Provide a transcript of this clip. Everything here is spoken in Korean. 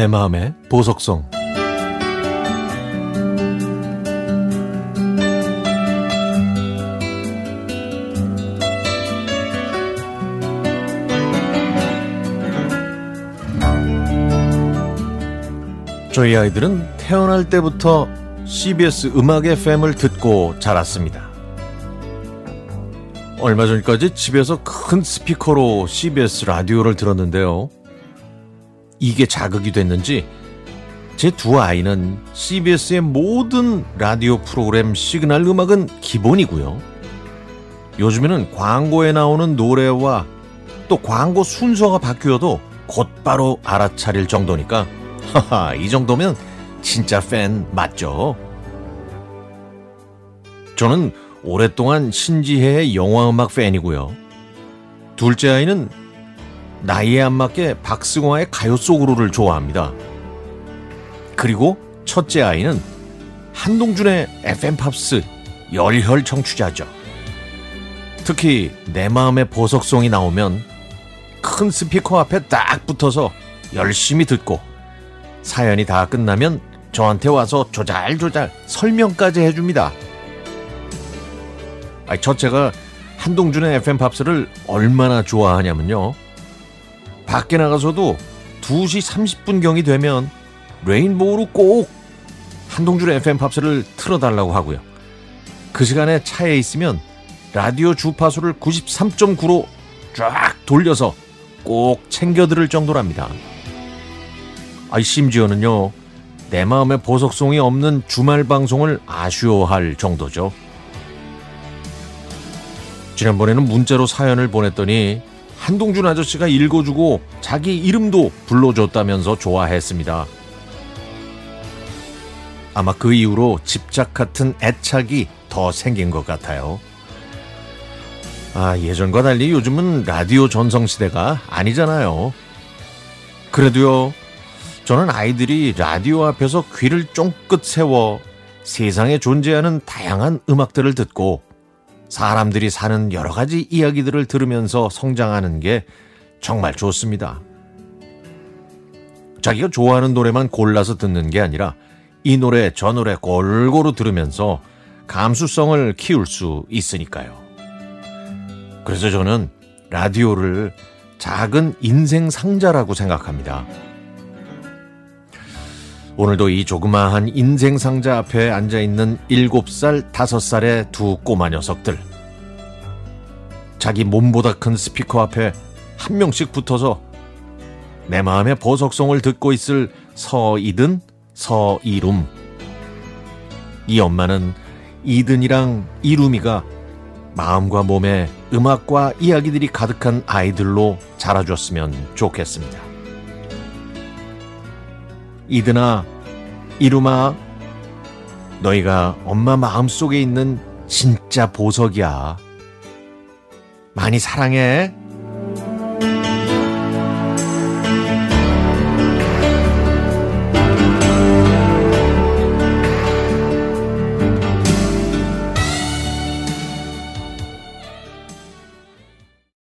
내 마음의 보석성 저희 아이들은 태어날 때부터 CBS 음악 FM을 듣고 자랐습니다. 얼마 전까지 집에서 큰 스피커로 CBS 라디오를 들었는데요. 이게 자극이 됐는지 제 두 아이는 CBS의 모든 라디오 프로그램 시그널 음악은 기본이고요. 요즘에는 광고에 나오는 노래와 또 광고 순서가 바뀌어도 곧바로 알아차릴 정도니까 하하 이 정도면 진짜 팬 맞죠? 저는 오랫동안 신지혜의 영화음악 팬이고요. 둘째 아이는 나이에 안 맞게 박승화의 가요 속으로를 좋아합니다. 그리고 첫째 아이는 한동준의 FM 팝스 열혈 청취자죠. 특히 내 마음의 보석송이 나오면 큰 스피커 앞에 딱 붙어서 열심히 듣고 사연이 다 끝나면 저한테 와서 조잘조잘 설명까지 해줍니다. 첫째가 한동준의 FM 팝스를 얼마나 좋아하냐면요. 밖에 나가서도 2시 30분경이 되면 레인보우로 꼭 한동준의 FM 팝스를 틀어달라고 하고요. 그 시간에 차에 있으면 라디오 주파수를 93.9로 쫙 돌려서 꼭 챙겨 들을 정도랍니다. 아, 심지어는요, 내 마음의 보석송이 없는 주말 방송을 아쉬워할 정도죠. 지난번에는 문자로 사연을 보냈더니 한동준 아저씨가 읽어주고 자기 이름도 불러줬다면서 좋아했습니다. 아마 그 이후로 집착 같은 애착이 더 생긴 것 같아요. 아, 예전과 달리 요즘은 라디오 전성시대가 아니잖아요. 그래도요, 저는 아이들이 라디오 앞에서 귀를 쫑긋 세워 세상에 존재하는 다양한 음악들을 듣고 사람들이 사는 여러 가지 이야기들을 들으면서 성장하는 게 정말 좋습니다. 자기가 좋아하는 노래만 골라서 듣는 게 아니라 이 노래 저 노래 골고루 들으면서 감수성을 키울 수 있으니까요. 그래서 저는 라디오를 작은 인생 상자라고 생각합니다. 오늘도 이 조그마한 인생 상자 앞에 앉아 있는 7살, 5살의 두 꼬마 녀석들. 자기 몸보다 큰 스피커 앞에 한 명씩 붙어서 내 마음의 보석송을 듣고 있을 서이든, 서이룸. 이 엄마는 이든이랑 이룸이가 마음과 몸에 음악과 이야기들이 가득한 아이들로 자라줬으면 좋겠습니다. 이드나 이루마 너희가 엄마 마음속에 있는 진짜 보석이야. 많이 사랑해.